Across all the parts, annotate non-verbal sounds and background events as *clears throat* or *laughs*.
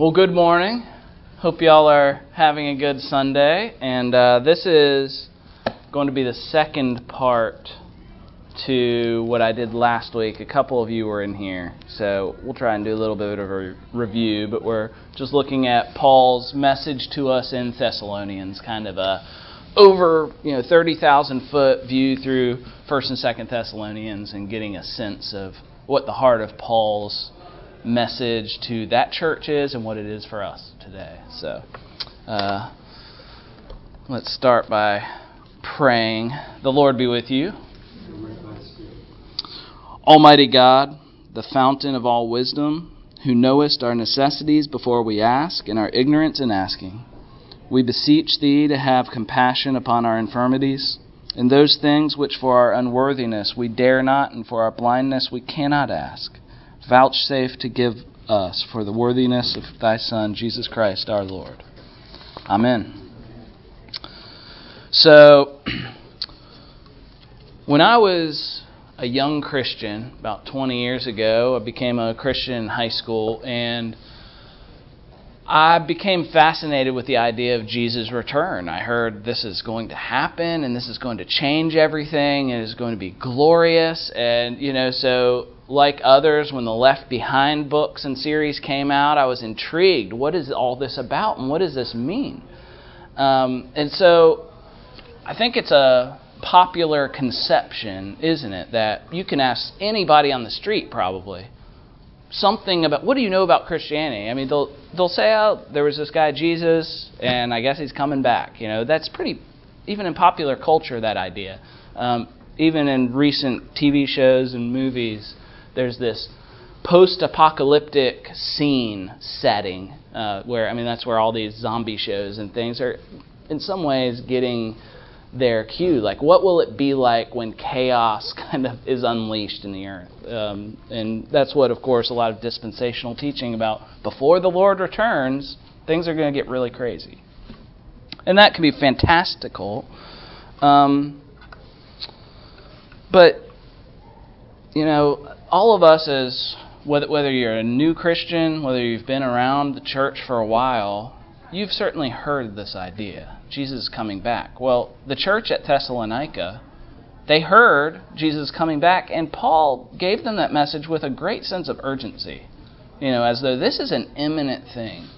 Well, good morning. Hope y'all are having a good Sunday. And uh, this is going to be the second part to what I did last week. A couple of you were in here, so we'll try and do a little bit of a review. But we're just looking at Paul's message to us in Thessalonians, kind of a over you know 30,000 foot view through First and Second Thessalonians, and getting a sense of what the heart of Paul's message to that church is and what it is for us today. So uh, let's start by praying. The Lord be with you. Almighty God, the fountain of all wisdom, who knowest our necessities before we ask and our ignorance in asking, we beseech Thee to have compassion upon our infirmities, and those things which for our unworthiness we dare not, and for our blindness we cannot ask vouchsafe to give us for the worthiness of thy Son, Jesus Christ our Lord. Amen. So, *clears throat* when I was a young Christian, about 20 years ago, I became a Christian in high school, and I became fascinated with the idea of Jesus' return. I heard this is going to happen and this is going to change everything and it's going to be glorious. And, you know, so like others, when the Left Behind books and series came out, I was intrigued. What is all this about, and what does this mean? Um, and so, I think it's a popular conception, isn't it, that you can ask anybody on the street probably something about what do you know about Christianity? I mean, they'll they'll say, "Oh, there was this guy Jesus, and I guess he's coming back." You know, that's pretty even in popular culture that idea. Um, even in recent TV shows and movies, there's this post-apocalyptic scene setting uh, where I mean that's where all these zombie shows and things are in some ways getting their cue. Like, what will it be like when chaos *laughs* kind of is unleashed in the earth? Um, and that's what, of course, a lot of dispensational teaching about before the Lord returns, things are going to get really crazy. And that can be fantastical. Um, but, you know, all of us as whether, whether you're a new Christian, whether you've been around the church for a while, you've certainly heard this idea. Jesus is coming back. Well, the church at Thessalonica, they heard Jesus coming back, and Paul gave them that message with a great sense of urgency. You know, as though this is an imminent thing.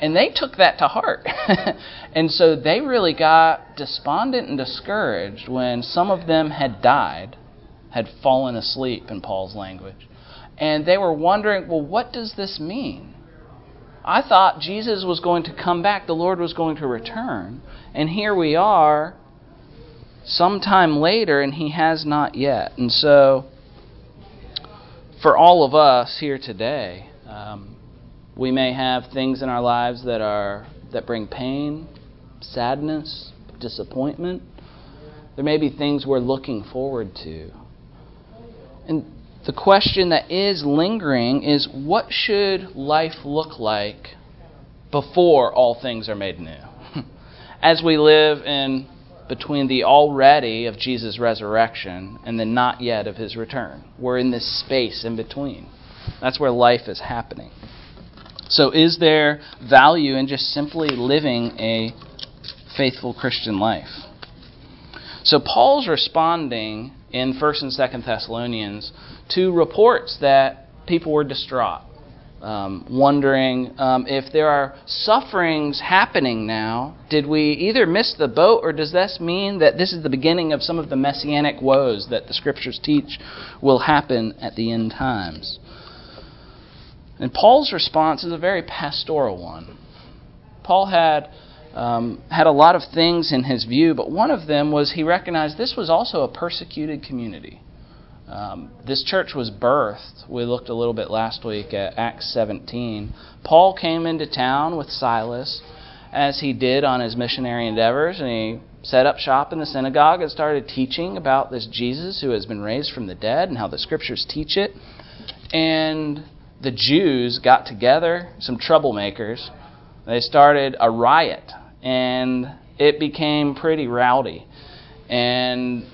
And they took that to heart. *laughs* and so they really got despondent and discouraged when some of them had died had fallen asleep, in Paul's language. And they were wondering, well, what does this mean? I thought Jesus was going to come back, the Lord was going to return. And here we are, sometime later, and he has not yet. And so, for all of us here today, um, we may have things in our lives that are that bring pain, sadness, disappointment. There may be things we're looking forward to. And the question that is lingering is what should life look like before all things are made new? *laughs* As we live in between the already of Jesus' resurrection and the not yet of his return. We're in this space in between. That's where life is happening. So, is there value in just simply living a faithful Christian life? So, Paul's responding in 1st and 2nd Thessalonians to reports that people were distraught, um, wondering um, if there are sufferings happening now. Did we either miss the boat, or does this mean that this is the beginning of some of the messianic woes that the scriptures teach will happen at the end times? And Paul's response is a very pastoral one. Paul had um, had a lot of things in his view, but one of them was he recognized this was also a persecuted community. Um, this church was birthed. We looked a little bit last week at Acts 17. Paul came into town with Silas, as he did on his missionary endeavors, and he set up shop in the synagogue and started teaching about this Jesus who has been raised from the dead and how the scriptures teach it. And the Jews got together, some troublemakers. They started a riot and it became pretty rowdy. And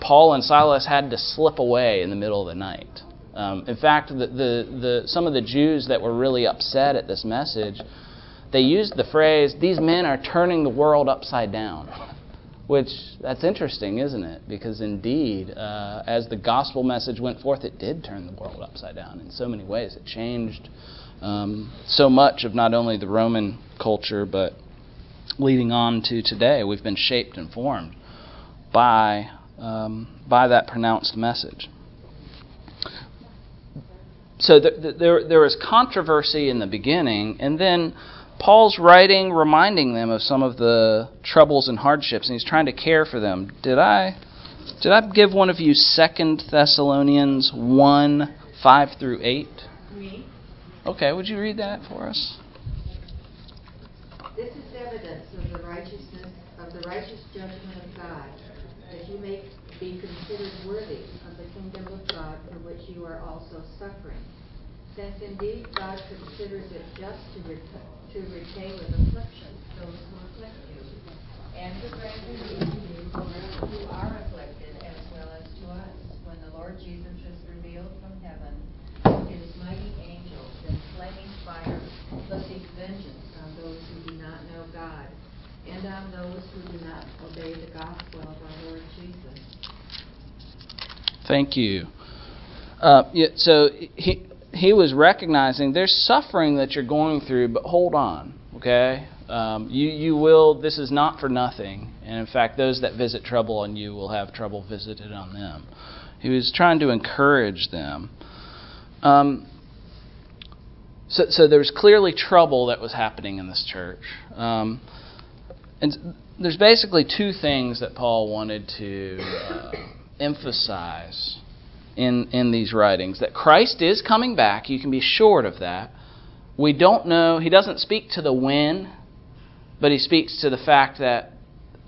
Paul and Silas had to slip away in the middle of the night. Um, in fact, the, the, the, some of the Jews that were really upset at this message, they used the phrase, These men are turning the world upside down. Which, that's interesting, isn't it? Because indeed, uh, as the gospel message went forth, it did turn the world upside down in so many ways. It changed um, so much of not only the Roman culture, but leading on to today, we've been shaped and formed by, um, by that pronounced message. So th- th- there, there was controversy in the beginning, and then Paul's writing, reminding them of some of the troubles and hardships, and he's trying to care for them. Did I, did I give one of you Second Thessalonians one five through eight? Me? Okay, would you read that for us? This is evidence of the righteousness of the righteous judgment of God, that you may be considered worthy of the kingdom of God for which you are also suffering. Since indeed God considers it just to, repay, to with affliction those who afflict you, and to grant relief to you who are afflicted as well as to us, when the Lord Jesus is revealed from heaven his mighty angels in flaming fire, seek vengeance on those who do not know God, and on those who do not obey the gospel of our Lord Jesus. Thank you. Uh, so he he was recognizing there's suffering that you're going through, but hold on, okay? Um, you you will. This is not for nothing, and in fact, those that visit trouble on you will have trouble visited on them. He was trying to encourage them. Um, so, so there was clearly trouble that was happening in this church. Um, and there's basically two things that Paul wanted to uh, emphasize in, in these writings that Christ is coming back. You can be assured of that. We don't know, he doesn't speak to the when, but he speaks to the fact that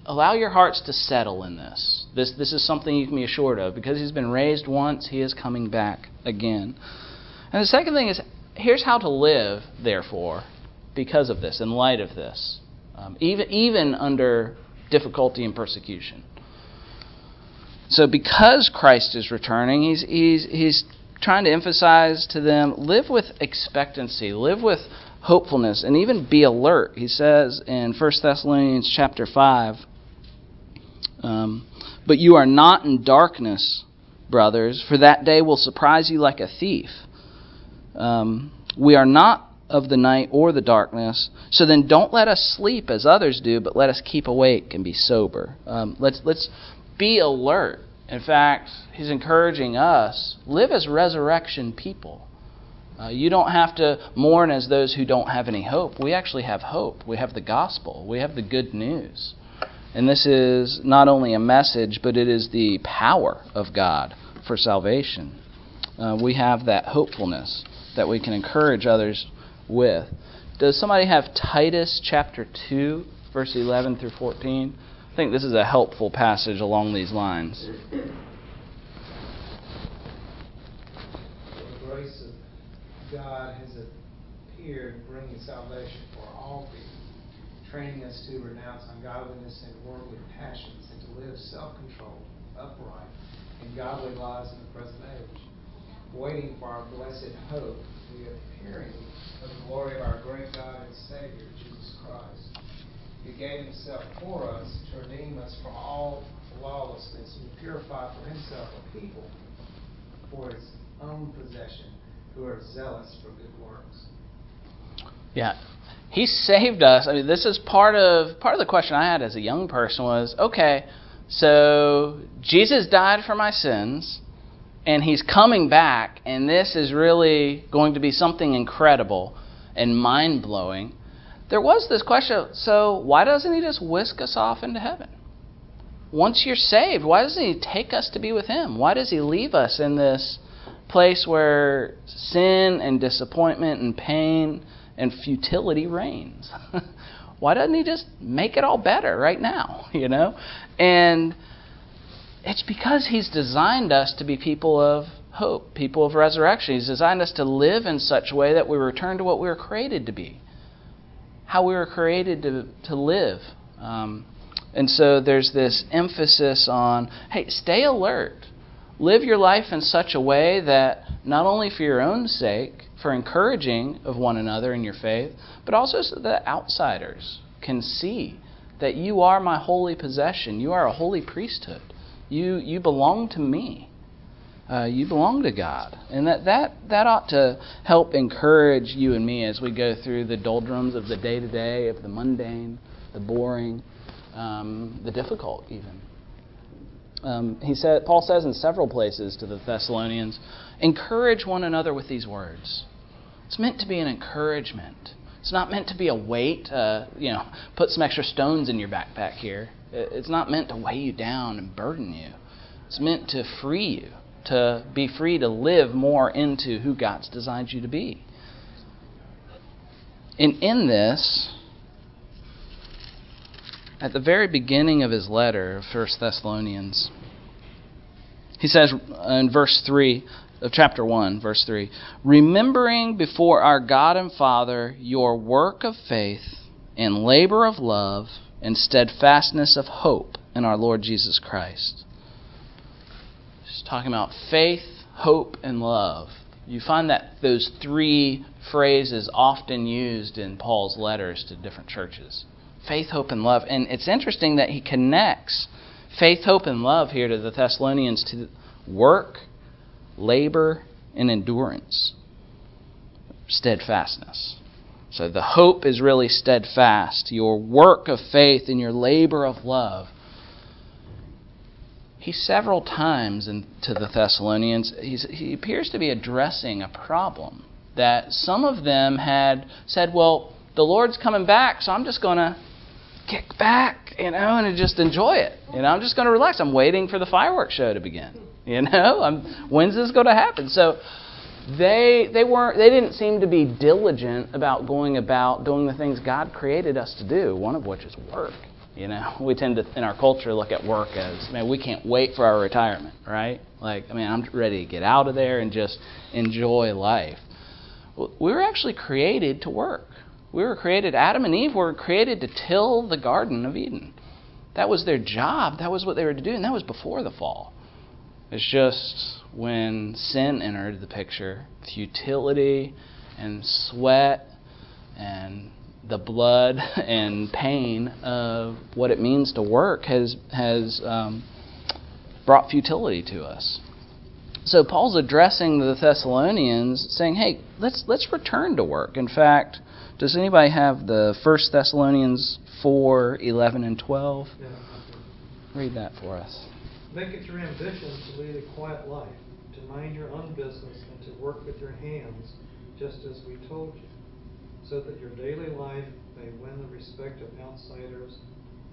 allow your hearts to settle in this. This, this is something you can be assured of. Because he's been raised once, he is coming back again. And the second thing is here's how to live, therefore, because of this, in light of this, um, even, even under difficulty and persecution. So, because Christ is returning, he's, he's, he's trying to emphasize to them live with expectancy, live with hopefulness, and even be alert. He says in 1 Thessalonians chapter 5, um, But you are not in darkness, brothers, for that day will surprise you like a thief. Um, we are not of the night or the darkness. So then don't let us sleep as others do, but let us keep awake and be sober. Um, let's, let's be alert. In fact, he's encouraging us live as resurrection people. Uh, you don't have to mourn as those who don't have any hope. We actually have hope. We have the gospel. We have the good news. And this is not only a message, but it is the power of God for salvation. Uh, we have that hopefulness that we can encourage others with. Does somebody have Titus chapter 2, verse 11 through 14? I think this is a helpful passage along these lines. The grace of God has appeared, bringing salvation for all people, training us to renounce ungodliness and worldly passions, and to live self-controlled, upright, and godly lives in the present age, waiting for our blessed hope, the appearing of the glory of our great God and Savior, Jesus Christ who gave himself for us to redeem us from all lawlessness and to purify for himself a people for his own possession who are zealous for good works. Yeah. He saved us. I mean, this is part of part of the question I had as a young person was, okay, so Jesus died for my sins and he's coming back and this is really going to be something incredible and mind-blowing there was this question so why doesn't he just whisk us off into heaven? Once you're saved, why doesn't he take us to be with him? Why does he leave us in this place where sin and disappointment and pain and futility reigns? *laughs* why doesn't he just make it all better right now, *laughs* you know? And it's because he's designed us to be people of hope, people of resurrection. He's designed us to live in such a way that we return to what we were created to be how we were created to, to live. Um, and so there's this emphasis on hey, stay alert. live your life in such a way that not only for your own sake, for encouraging of one another in your faith, but also so that outsiders can see that you are my holy possession. You are a holy priesthood. You, you belong to me. Uh, you belong to God. And that, that, that ought to help encourage you and me as we go through the doldrums of the day to day, of the mundane, the boring, um, the difficult, even. Um, he said, Paul says in several places to the Thessalonians, encourage one another with these words. It's meant to be an encouragement. It's not meant to be a weight. Uh, you know, *laughs* put some extra stones in your backpack here. It's not meant to weigh you down and burden you. It's meant to free you, to be free to live more into who God's designed you to be. And in this, at the very beginning of his letter, 1 Thessalonians, he says in verse 3 of chapter 1, verse 3 Remembering before our God and Father your work of faith and labor of love and steadfastness of hope in our Lord Jesus Christ. He's talking about faith, hope, and love. You find that those three phrases often used in Paul's letters to different churches faith, hope, and love. And it's interesting that he connects faith, hope, and love here to the Thessalonians to work, labor, and endurance, steadfastness. So the hope is really steadfast, your work of faith and your labor of love. He several times in, to the Thessalonians, he appears to be addressing a problem that some of them had said, well, the Lord's coming back, so I'm just going to kick back, you know, and just enjoy it. You know, I'm just going to relax. I'm waiting for the fireworks show to begin. You know, I'm, when's this going to happen? So they they weren't they didn't seem to be diligent about going about doing the things God created us to do. One of which is work. You know, *laughs* we tend to in our culture look at work as man, we can't wait for our retirement, right? Like, I mean, I'm ready to get out of there and just enjoy life. We were actually created to work. We were created, Adam and Eve were created to till the Garden of Eden. That was their job. That was what they were to do, and that was before the fall. It's just when sin entered the picture, futility and sweat and the blood *laughs* and pain of what it means to work has has um, brought futility to us. So Paul's addressing the Thessalonians, saying, "Hey, let's let's return to work." In fact, does anybody have the First Thessalonians four eleven and twelve? Read that for us. Make it your ambition to lead a quiet life, to mind your own business, and to work with your hands, just as we told you, so that your daily life may win the respect of outsiders,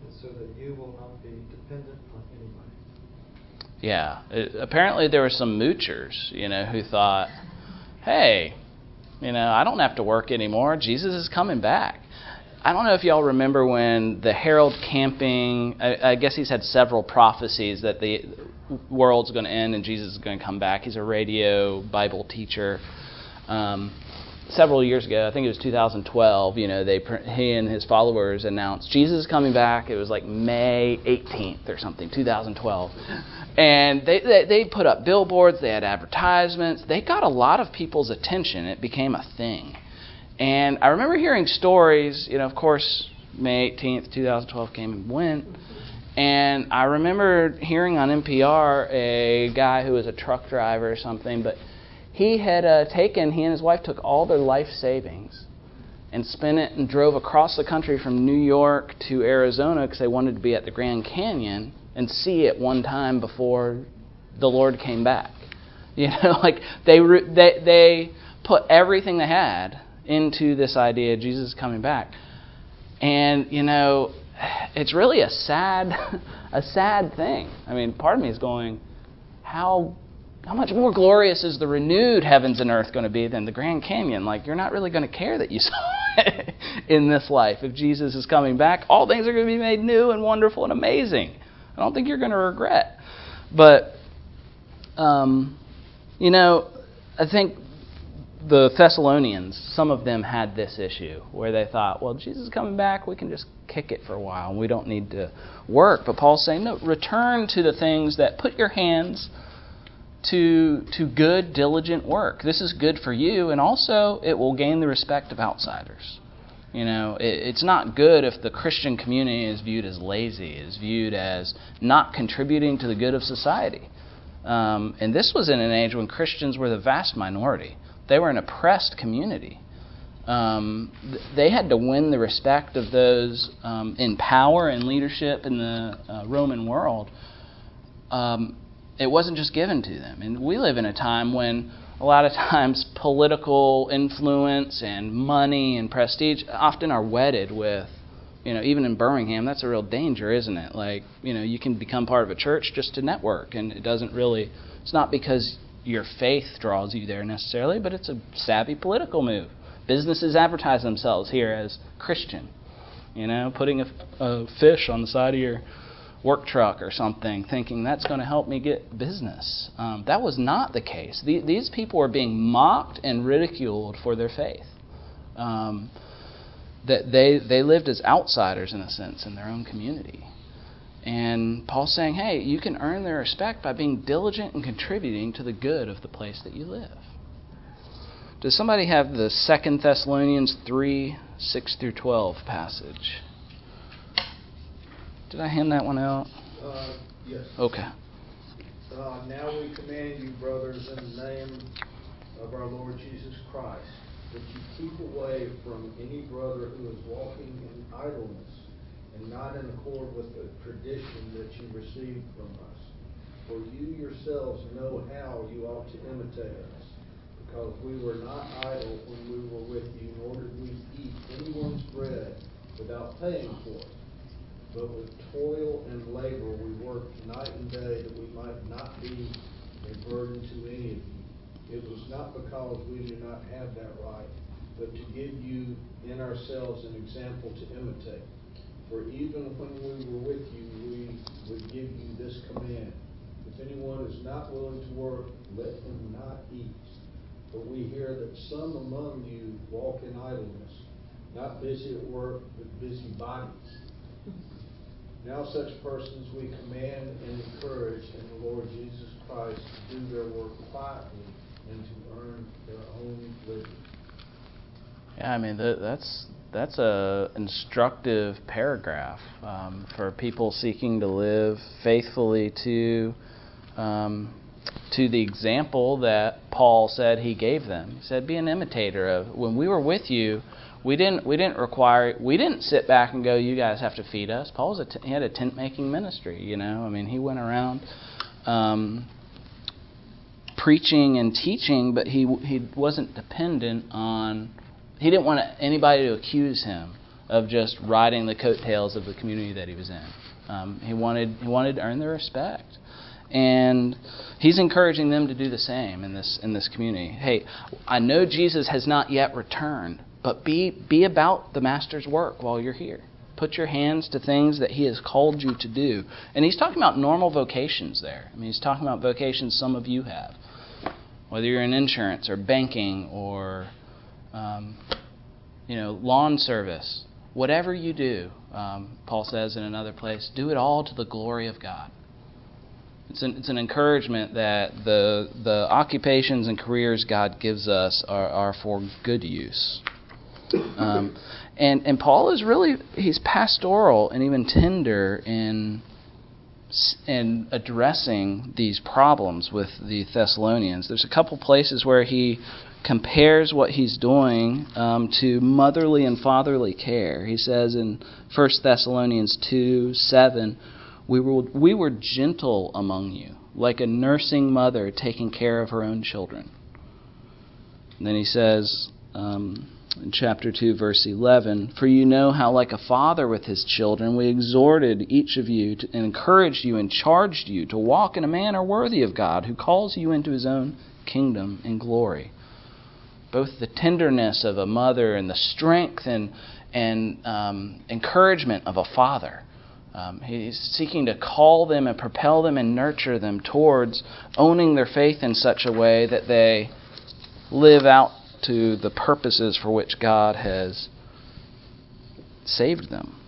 and so that you will not be dependent on anybody. Yeah, it, apparently there were some moochers, you know, who thought, "Hey, you know, I don't have to work anymore. Jesus is coming back. I don't know if y'all remember when the Harold Camping, I, I guess he's had several prophecies that the world's going to end and Jesus is going to come back. He's a radio Bible teacher. Um, several years ago, I think it was 2012, you know, they he and his followers announced Jesus is coming back. It was like May 18th or something, 2012. And they, they, they put up billboards, they had advertisements, they got a lot of people's attention. It became a thing. And I remember hearing stories, you know, of course, May 18th, 2012 came and went. And I remember hearing on NPR a guy who was a truck driver or something, but he had uh, taken, he and his wife took all their life savings and spent it and drove across the country from New York to Arizona because they wanted to be at the Grand Canyon and see it one time before the Lord came back. *laughs* You know, like they they they put everything they had into this idea of Jesus coming back. And you know, it's really a sad *laughs* a sad thing. I mean, part of me is going, how how much more glorious is the renewed heavens and earth going to be than the Grand Canyon? Like, you're not really going to care that you *laughs* saw it in this life. If Jesus is coming back, all things are going to be made new and wonderful and amazing. I don't think you're going to regret. But, um, you know, I think the Thessalonians, some of them had this issue where they thought, well, Jesus is coming back, we can just kick it for a while and we don't need to work. But Paul's saying, no, return to the things that put your hands to to good, diligent work. This is good for you, and also it will gain the respect of outsiders. You know, it, it's not good if the Christian community is viewed as lazy, is viewed as not contributing to the good of society. Um, and this was in an age when Christians were the vast minority. They were an oppressed community. Um, they had to win the respect of those um, in power and leadership in the uh, Roman world. Um, it wasn't just given to them. And we live in a time when a lot of times *laughs* political influence and money and prestige often are wedded with you know even in Birmingham that's a real danger isn't it like you know you can become part of a church just to network and it doesn't really it's not because your faith draws you there necessarily but it's a savvy political move businesses advertise themselves here as Christian you know putting a, a fish on the side of your work truck or something, thinking that's going to help me get business. Um, that was not the case. The, these people were being mocked and ridiculed for their faith. Um, that they they lived as outsiders in a sense in their own community. And Paul's saying, hey, you can earn their respect by being diligent and contributing to the good of the place that you live. Does somebody have the Second Thessalonians 3 6 through 12 passage? Did I hand that one out? Uh, yes. Okay. Uh, now we command you, brothers, in the name of our Lord Jesus Christ, that you keep away from any brother who is walking in idleness and not in accord with the tradition that you received from us. For you yourselves know how you ought to imitate us, because we were not idle when we were with you, nor did we eat anyone's bread without paying for it. But with toil and labor we worked night and day that we might not be a burden to any of you. It was not because we do not have that right, but to give you in ourselves an example to imitate. For even when we were with you, we would give you this command. If anyone is not willing to work, let him not eat. For we hear that some among you walk in idleness, not busy at work, but busy bodies. Now such persons we command and encourage in the Lord Jesus Christ to do their work quietly and to earn their own living. Yeah, I mean that's that's a instructive paragraph um, for people seeking to live faithfully to um, to the example that Paul said he gave them. He said, "Be an imitator of." When we were with you, we didn't we didn't require we didn't sit back and go you guys have to feed us paul a t- he had a tent making ministry you know i mean he went around um, preaching and teaching but he he wasn't dependent on he didn't want anybody to accuse him of just riding the coattails of the community that he was in um, he wanted he wanted to earn their respect and he's encouraging them to do the same in this in this community hey i know jesus has not yet returned but be, be about the Master's work while you're here. Put your hands to things that He has called you to do. And He's talking about normal vocations there. I mean, He's talking about vocations some of you have. Whether you're in insurance or banking or, um, you know, lawn service, whatever you do, um, Paul says in another place, do it all to the glory of God. It's an, it's an encouragement that the, the occupations and careers God gives us are, are for good use. Um, and and Paul is really he's pastoral and even tender in in addressing these problems with the Thessalonians. There's a couple places where he compares what he's doing um, to motherly and fatherly care. He says in 1 Thessalonians 2 7, we were, we were gentle among you, like a nursing mother taking care of her own children. And then he says, um, in chapter 2, verse 11. For you know how, like a father with his children, we exhorted each of you to, and encouraged you and charged you to walk in a manner worthy of God, who calls you into his own kingdom and glory. Both the tenderness of a mother and the strength and, and um, encouragement of a father. Um, he's seeking to call them and propel them and nurture them towards owning their faith in such a way that they live out to the purposes for which God has saved them.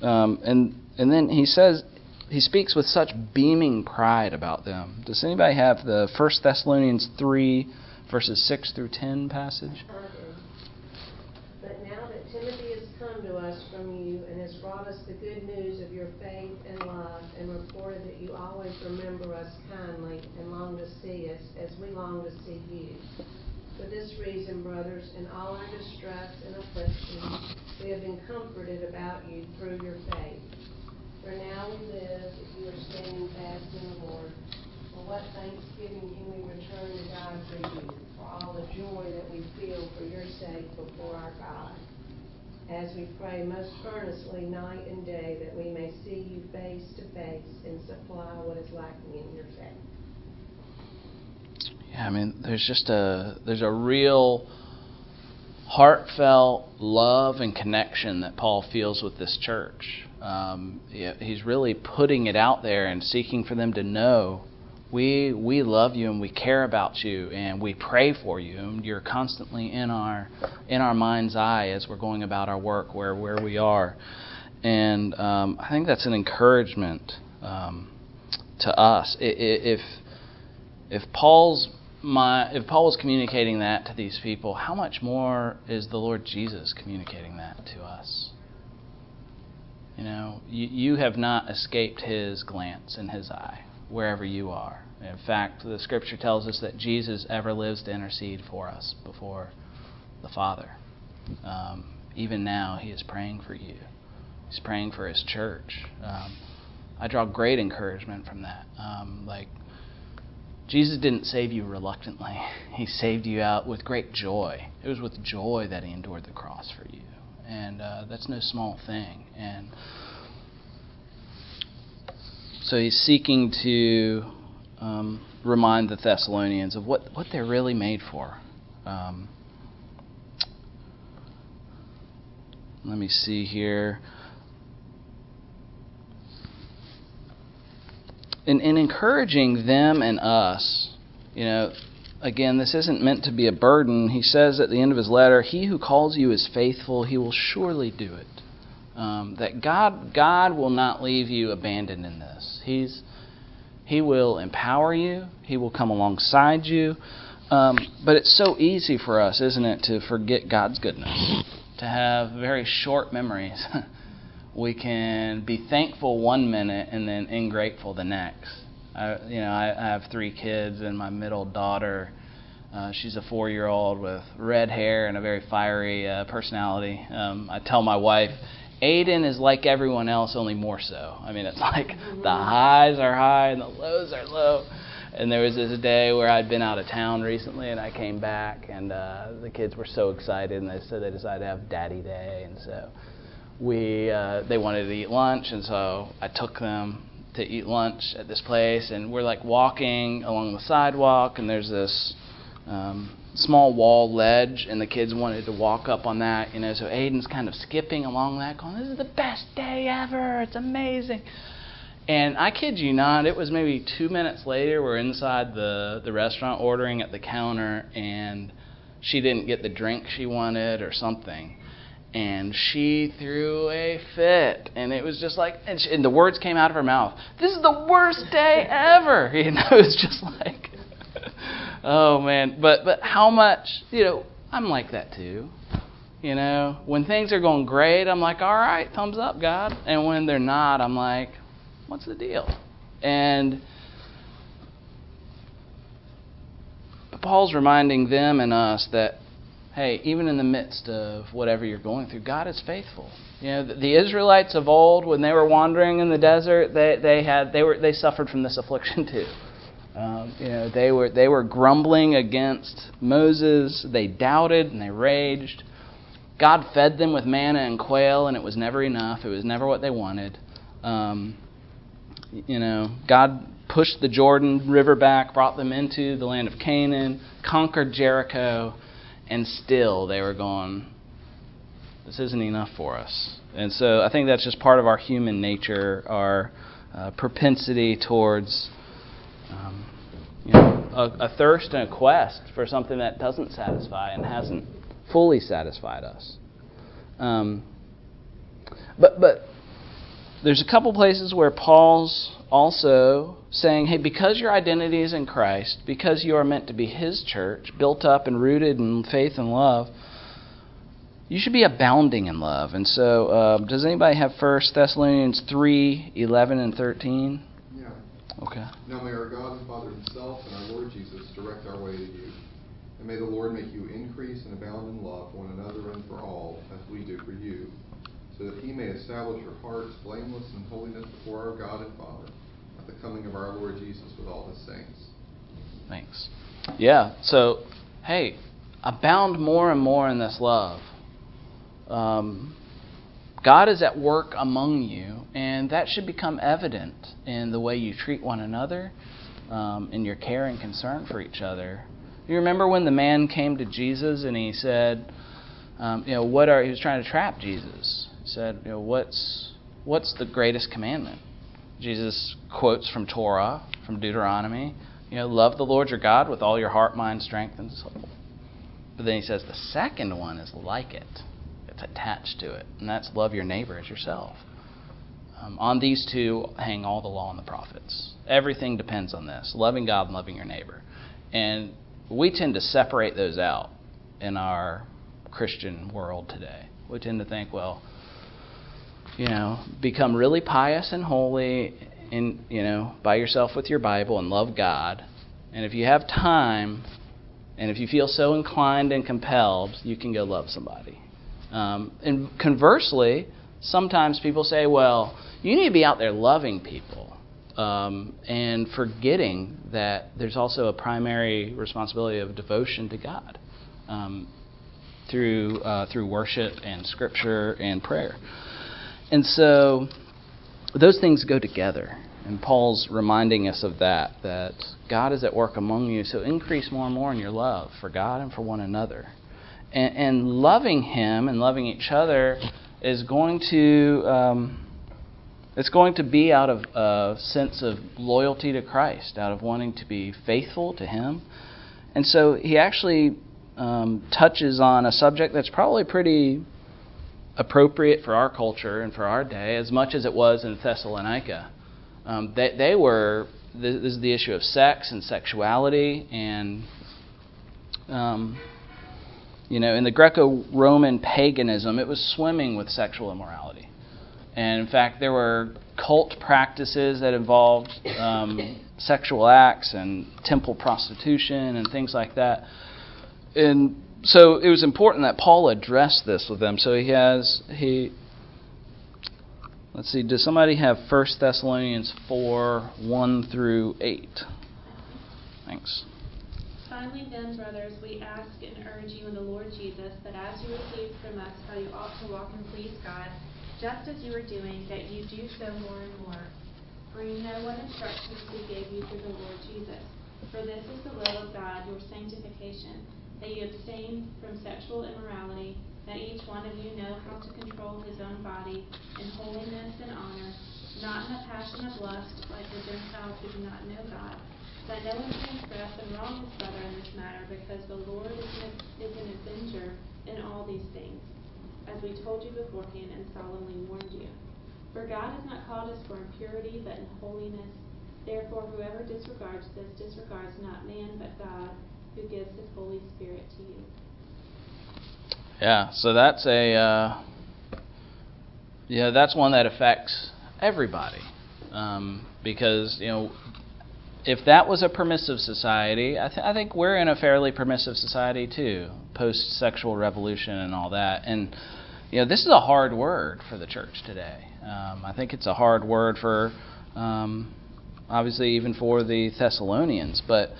Um, and and then he says, he speaks with such beaming pride about them. Does anybody have the 1 Thessalonians 3, verses 6 through 10 passage? But now that Timothy has come to us from you and has brought us the good news of your faith and love, and reported that you always remember us kindly and long to see us as we long to see you. For this reason, brothers, in all our distress and affliction, we have been comforted about you through your faith. For now we live if you are standing fast in the Lord. What thanksgiving can we return to God for you, for all the joy that we feel for your sake before our God? As we pray most earnestly night and day that we may see you face to face and supply what is lacking in your faith. Yeah, I mean, there's just a there's a real heartfelt love and connection that Paul feels with this church. Um, he's really putting it out there and seeking for them to know we we love you and we care about you and we pray for you. And you're constantly in our in our mind's eye as we're going about our work where where we are. And um, I think that's an encouragement um, to us. If if Paul's my if Paul was communicating that to these people how much more is the Lord Jesus communicating that to us? You know you, you have not escaped his glance and his eye wherever you are. In fact, the scripture tells us that Jesus ever lives to intercede for us before the Father. Um, even now, He is praying for you. He's praying for His church. Um, I draw great encouragement from that. Um, like, Jesus didn't save you reluctantly, *laughs* He saved you out with great joy. It was with joy that He endured the cross for you. And uh, that's no small thing. And so he's seeking to um, remind the Thessalonians of what, what they're really made for. Um, let me see here. In, in encouraging them and us, you know, again, this isn't meant to be a burden. He says at the end of his letter, He who calls you is faithful, he will surely do it. Um, that God God will not leave you abandoned in this. He's He will empower you. He will come alongside you. Um, but it's so easy for us, isn't it, to forget God's goodness, to have very short memories. *laughs* we can be thankful one minute and then ingrateful the next. I, you know, I, I have three kids, and my middle daughter, uh, she's a four-year-old with red hair and a very fiery uh, personality. Um, I tell my wife, Aiden is like everyone else, only more so. I mean, it's *laughs* like the highs are high and the lows are low. And there was this day where I'd been out of town recently, and I came back, and uh, the kids were so excited, and they said they decided to have Daddy Day, and so we uh, they wanted to eat lunch, and so I took them to eat lunch at this place, and we're like walking along the sidewalk, and there's this um, small wall ledge, and the kids wanted to walk up on that, you know. So Aiden's kind of skipping along that, going, "This is the best day ever! It's amazing." And I kid you not, it was maybe two minutes later. We're inside the the restaurant ordering at the counter, and she didn't get the drink she wanted or something. And she threw a fit, and it was just like, and, she, and the words came out of her mouth. This is the worst day ever. *laughs* You know, it was just like, oh man, but but how much you know? I'm like that too. You know, when things are going great, I'm like, all right, thumbs up, God. And when they're not, I'm like, what's the deal? And Paul's reminding them and us that, hey, even in the midst of whatever you're going through, God is faithful. You know, the Israelites of old, when they were wandering in the desert, they, they had they were they suffered from this affliction *laughs* too. Um, you know, they were they were grumbling against Moses. They doubted and they raged. God fed them with manna and quail, and it was never enough. It was never what they wanted. Um, you know, God pushed the Jordan River back, brought them into the land of Canaan, conquered Jericho, and still they were going, this isn't enough for us. And so I think that's just part of our human nature, our uh, propensity towards um, you know, a, a thirst and a quest for something that doesn't satisfy and hasn't fully satisfied us. Um, but but there's a couple places where Paul's also saying, hey, because your identity is in Christ, because you are meant to be His church, built up and rooted in faith and love, you should be abounding in love. And so, uh, does anybody have First Thessalonians three eleven and 13? Okay. Now may our God and Father Himself and our Lord Jesus direct our way to you. And may the Lord make you increase and abound in love for one another and for all, as we do for you, so that He may establish your hearts blameless in holiness before our God and Father, at the coming of our Lord Jesus with all His saints. Thanks. Yeah. So, hey, abound more and more in this love. Um, God is at work among you, and that should become evident in the way you treat one another, um, in your care and concern for each other. You remember when the man came to Jesus and he said, um, you know, what are he was trying to trap Jesus. He said, you know, what's what's the greatest commandment? Jesus quotes from Torah, from Deuteronomy. You know, love the Lord your God with all your heart, mind, strength, and soul. But then he says the second one is like it. It's attached to it, and that's love your neighbor as yourself. Um, on these two hang all the law and the prophets. Everything depends on this: loving God and loving your neighbor. And we tend to separate those out in our Christian world today. We tend to think, well, you know, become really pious and holy in, you know, by yourself with your Bible and love God. And if you have time and if you feel so inclined and compelled, you can go love somebody. Um, and conversely, sometimes people say, well, you need to be out there loving people um, and forgetting that there's also a primary responsibility of devotion to God um, through uh, through worship and scripture and prayer. And so those things go together. And Paul's reminding us of that, that God is at work among you. So increase more and more in your love for God and for one another. And, and loving Him and loving each other is going to um, it's going to be out of a sense of loyalty to Christ, out of wanting to be faithful to Him. And so he actually um, touches on a subject that's probably pretty appropriate for our culture and for our day, as much as it was in Thessalonica. Um, they, they were, this is the issue of sex and sexuality, and, um, you know, in the Greco Roman paganism, it was swimming with sexual immorality. And in fact, there were cult practices that involved um, *coughs* sexual acts and temple prostitution and things like that. And so it was important that Paul address this with them. So he has he let's see, does somebody have 1 Thessalonians 4, 1 through 8? Thanks. Finally, then, brothers, we ask and urge you in the Lord Jesus that as you received from us how you ought to walk and please God, just as you are doing, that you do so more and more. For you know what instructions we gave you through the Lord Jesus. For this is the will of God, your sanctification that you abstain from sexual immorality, that each one of you know how to control his own body in holiness and honor, not in a passion of lust like the Gentiles who do not know God, that no one transgress and wrong brother in this matter, because the Lord is an, avenger in all these things, as we told you beforehand and solemnly warned you. For God has not called us for impurity, but in holiness. Therefore, whoever disregards this disregards not man, but God who gives His Holy Spirit to you. Yeah, so that's a uh, yeah, that's one that affects everybody um, because you know if that was a permissive society, I, th- I think we're in a fairly permissive society too, post-sexual revolution and all that, and you know this is a hard word for the church today. Um, I think it's a hard word for um, obviously even for the Thessalonians, but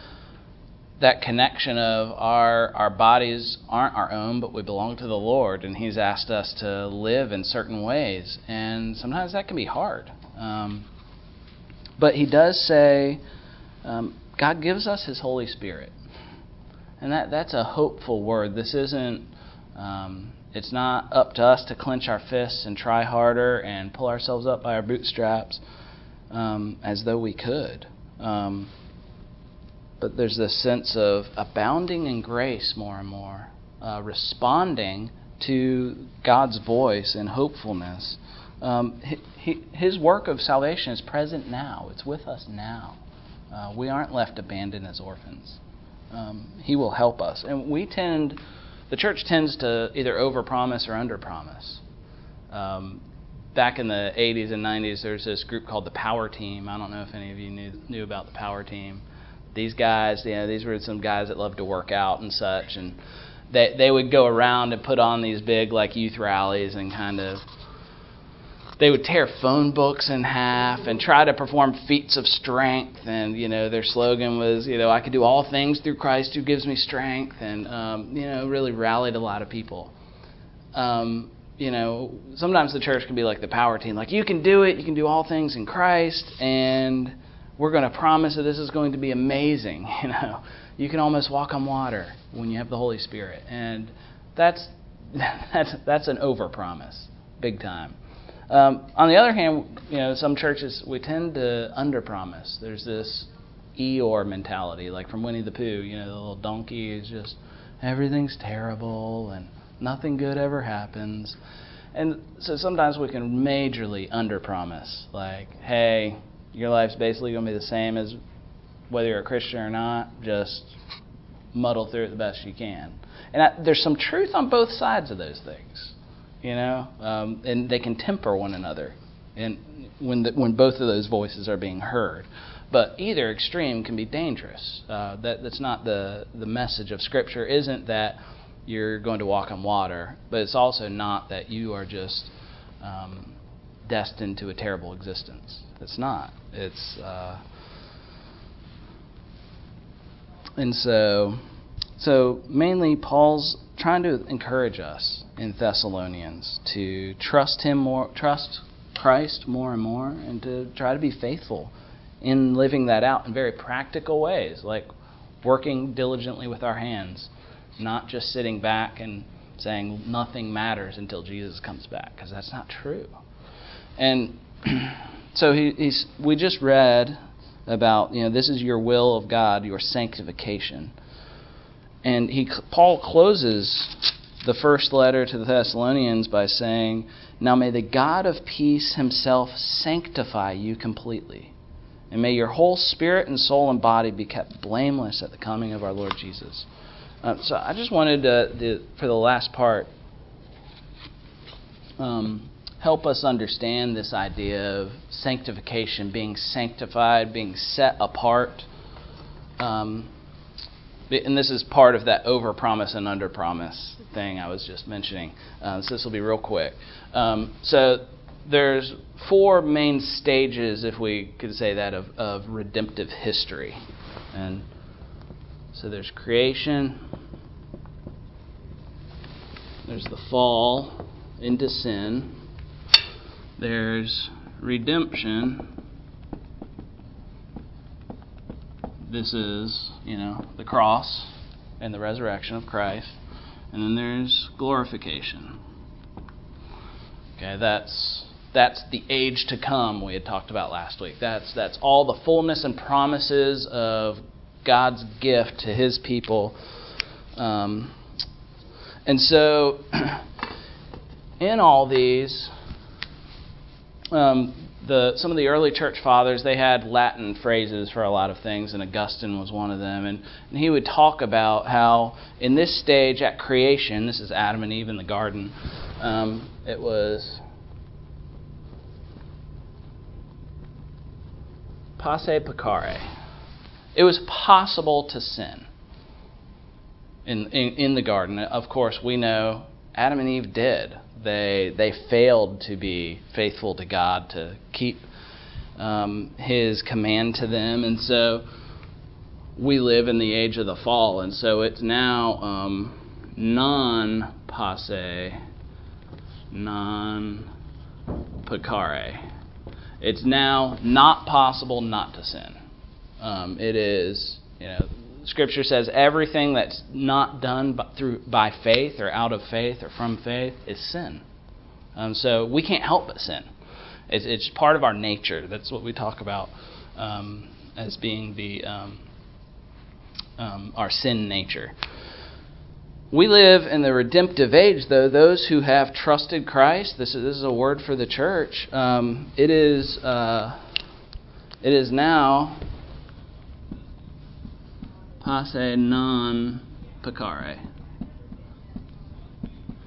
that connection of our our bodies aren't our own, but we belong to the Lord, and He's asked us to live in certain ways, and sometimes that can be hard. Um, but He does say um, God gives us His Holy Spirit, and that that's a hopeful word. This isn't. Um, it's not up to us to clench our fists and try harder and pull ourselves up by our bootstraps um, as though we could. Um, but there's this sense of abounding in grace more and more, uh, responding to God's voice in hopefulness Um, his work of salvation is present now. It's with us now. Uh, we aren't left abandoned as orphans. Um, he will help us, and we tend, the church tends to either overpromise or underpromise. Um, back in the 80s and 90s, there's this group called the Power Team. I don't know if any of you knew, knew about the Power Team. These guys, you know, these were some guys that loved to work out and such, and they they would go around and put on these big like youth rallies and kind of they would tear phone books in half and try to perform feats of strength. And you know their slogan was you know I can do all things through Christ who gives me strength. And um, you know really rallied a lot of people. Um, you know sometimes the church can be like the power team like you can do it. You can do all things in Christ and we're going to promise that this is going to be amazing. *laughs* You know you can almost walk on water when you have the Holy Spirit. And that's *laughs* that's that's an overpromise big time. Um, on the other hand, you know, some churches we tend to underpromise. There's this Eeyore mentality, like from Winnie the Pooh. You know, the little donkey is just everything's terrible and nothing good ever happens. And so sometimes we can majorly underpromise, like, hey, your life's basically going to be the same as whether you're a Christian or not. Just muddle through it the best you can. And I, there's some truth on both sides of those things you know, um, and they can temper one another, and when the, when both of those voices are being heard. But either extreme can be dangerous. Uh, that that's not the the message of Scripture. Isn't that you're going to walk on water, but it's also not that you are just um, destined to a terrible existence. It's not. It's uh, and so so mainly Paul's trying to encourage us in Thessalonians to trust him more, trust Christ more and more, and to try to be faithful in living that out in very practical ways, like working diligently with our hands, not just sitting back and saying nothing matters until Jesus comes back, because that's not true. And *clears throat* so he, he's, we just read about, you know, this is your will of God, your sanctification. And he, Paul closes the first letter to the Thessalonians by saying, Now may the God of peace himself sanctify you completely, and may your whole spirit and soul and body be kept blameless at the coming of our Lord Jesus. Uh, so I just wanted to, for the last part, um, help us understand this idea of sanctification, being sanctified, being set apart. Um, and this is part of that over promise and under promise thing I was just mentioning. Uh, so this will be real quick. Um, so there's four main stages, if we could say that, of, of redemptive history. And so there's creation, there's the fall into sin, there's redemption. This is, you know, the cross and the resurrection of Christ. And then there's glorification. Okay, that's that's the age to come we had talked about last week. That's that's all the fullness and promises of God's gift to His people. Um, and so, *clears throat* in all these, um, the some of the early church fathers they had Latin phrases for a lot of things, and Augustine was one of them. And, and he would talk about how in this stage at creation, this is Adam and Eve in the garden, um, it was posse peccare. It was possible to sin in, in in the garden. Of course, we know Adam and Eve did they they failed to be faithful to God to keep um, His command to them, and so we live in the age of the fall, and so it's now um, non posse, non peccare. It's now not possible not to sin. Um, it is, you know, Scripture says everything that's not done by, through by faith or out of faith or from faith is sin. Um, so we can't help but sin. It's, it's, part of our nature. That's what we talk about um, as being the um, um our sin nature. we live in the redemptive age, though. Those who have trusted Christ, this is, this is a word for the church. Um, it is uh, it is now posse non peccare.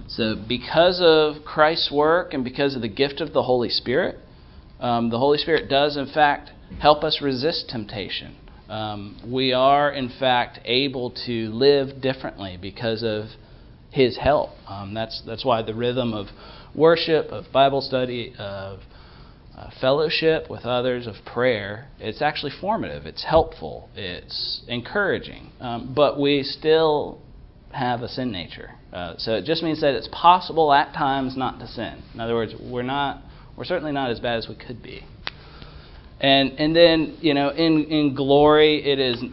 So, because of Christ's work and because of the gift of the Holy Spirit, um, the Holy Spirit does, in fact, help us resist temptation. Um, we are, in fact, able to live differently because of His help. Um, that's that's why the rhythm of worship, of Bible study, of uh, fellowship with others, of prayer, it's actually formative. It's helpful. It's encouraging. Um, but we still have a sin nature. Uh, so it just means that it's possible at times not to sin. In other words, we're not. We're certainly not as bad as we could be. And and then you know in in glory it is.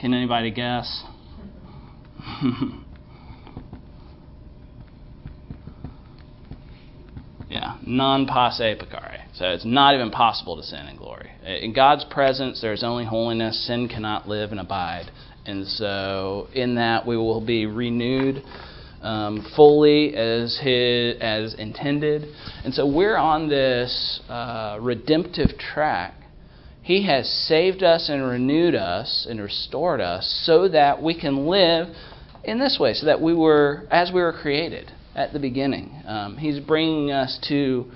Can anybody guess? *laughs* yeah, non posse peccare. So it's not even possible to sin in glory. In God's presence, there's only holiness. Sin cannot live and abide. And so in that we will be renewed. Um, fully as his as intended, and so we're on this uh, redemptive track he has saved us and renewed us and restored us so that we can live in this way, so that we were as we were created at the beginning. Um, he's bringing us to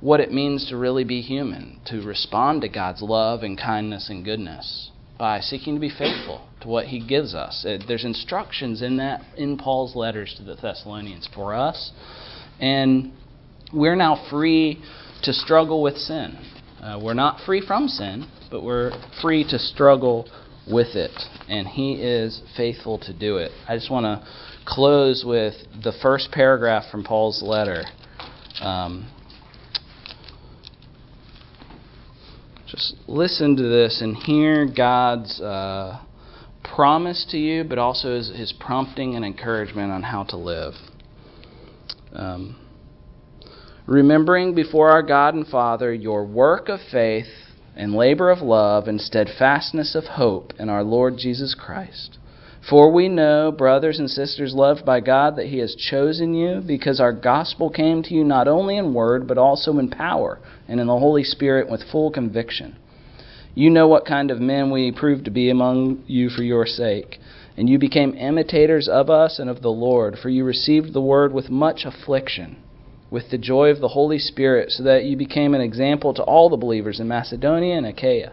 what it means to really be human, to respond to God's love and kindness and goodness by seeking to be faithful to what He gives us. There's instructions in that in Paul's letters to the Thessalonians for us, and we're now free to struggle with sin. Uh, we're not free from sin, but we're free to struggle with it. And He is faithful to do it. I just want to close with the first paragraph from Paul's letter. Um, just listen to this and hear God's uh, promise to you, but also his, his, prompting and encouragement on how to live. Um, remembering before our God and Father your work of faith and labor of love and steadfastness of hope in our Lord Jesus Christ. For we know, brothers and sisters loved by God, that He has chosen you, because our gospel came to you not only in word, but also in power and in the Holy Spirit with full conviction. You know what kind of men we proved to be among you for your sake. And you became imitators of us and of the Lord, for you received the word with much affliction with the joy of the Holy Spirit, so that you became an example to all the believers in Macedonia and Achaia.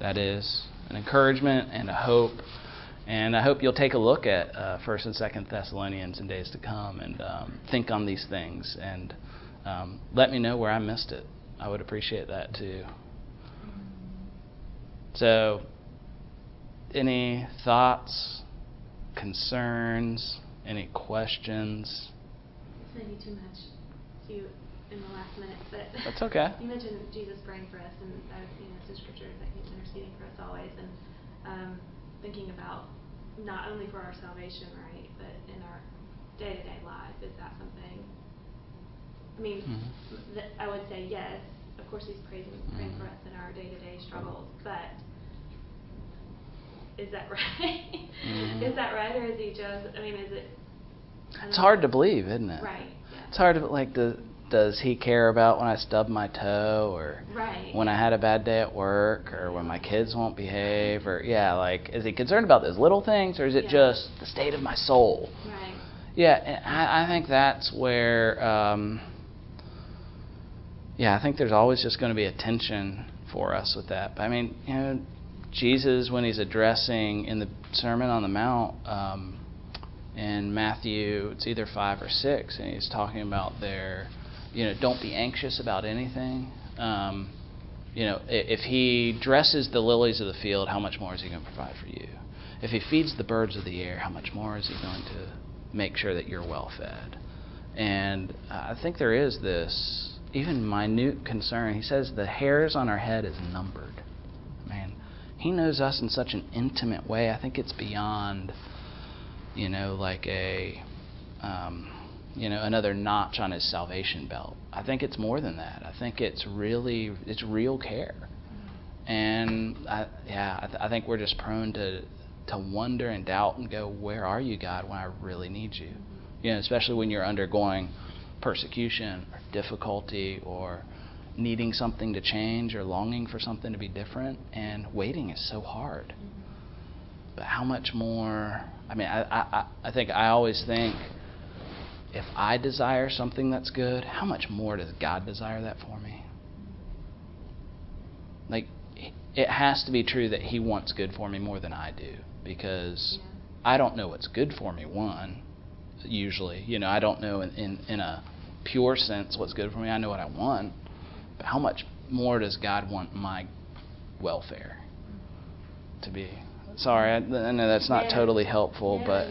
That is an encouragement and a hope. And I hope you'll take a look at uh, First and Second Thessalonians in days to come and um, think on these things and um, let me know where I missed it. I would appreciate that too. So, any thoughts, concerns, any questions? It's maybe too much to you in the last minute, but that's okay. *laughs* you mentioned Jesus praying for us, and uh, you know, it's scripture that interceding for us always, and um, thinking about not only for our salvation, right, but in our day-to-day life. Is that something? I mean, mm-hmm. th- I would say yes. Of course, He's praying, praying mm-hmm. for us in our day-to-day struggles, but is that *laughs* right? Mm-hmm. is that right, or is He just? I mean, is it it's hard to believe, isn't it? Right. Yeah. It's hard to like the does he care about when I stub my toe or right. when I had a bad day at work or when my kids won't behave or yeah, like is he concerned about those little things or is it yeah. just the state of my soul? Right. Yeah, I, I think that's where um, yeah, I think there's always just going to be a tension for us with that. But I mean, you know, Jesus when he's addressing in the Sermon on the Mount um, in Matthew, it's either five or six, and he's talking about their, you know, don't be anxious about anything. Um, you know, if he dresses the lilies of the field, how much more is he going to provide for you? If he feeds the birds of the air, how much more is he going to make sure that you're well fed. And I think there is this even minute concern. He says the hairs on our head is numbered. Man, he knows us in such an intimate way. I think it's beyond, you know, like a, um, you know, another notch on his salvation belt. I think it's more than that. I think it's really, it's real care. And I, yeah, I, th- I think we're just prone to to wonder and doubt and go, where are you, God, when I really need you? You know, especially when you're undergoing persecution or difficulty or needing something to change or longing for something to be different. And waiting is so hard. But how much more? I mean, I, I, I think I always think if I desire something that's good, how much more does God desire that for me? Like, it has to be true that He wants good for me more than I do because Yeah. I don't know what's good for me. One, usually, you know, I don't know in, in in a pure sense what's good for me. I know what I want, but how much more does God want my welfare to be? Sorry, I, I know that's not Yeah. totally helpful. Yeah. But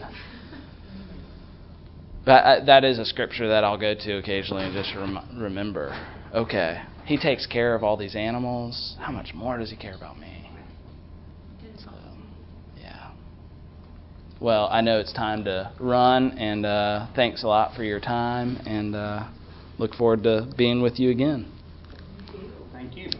I, that is a scripture that I'll go to occasionally and just rem- remember. Okay, He takes care of all these animals. How much more does He care about me? So, yeah. Well, I know it's time to run, and uh, thanks a lot for your time, and uh, look forward to being with you again.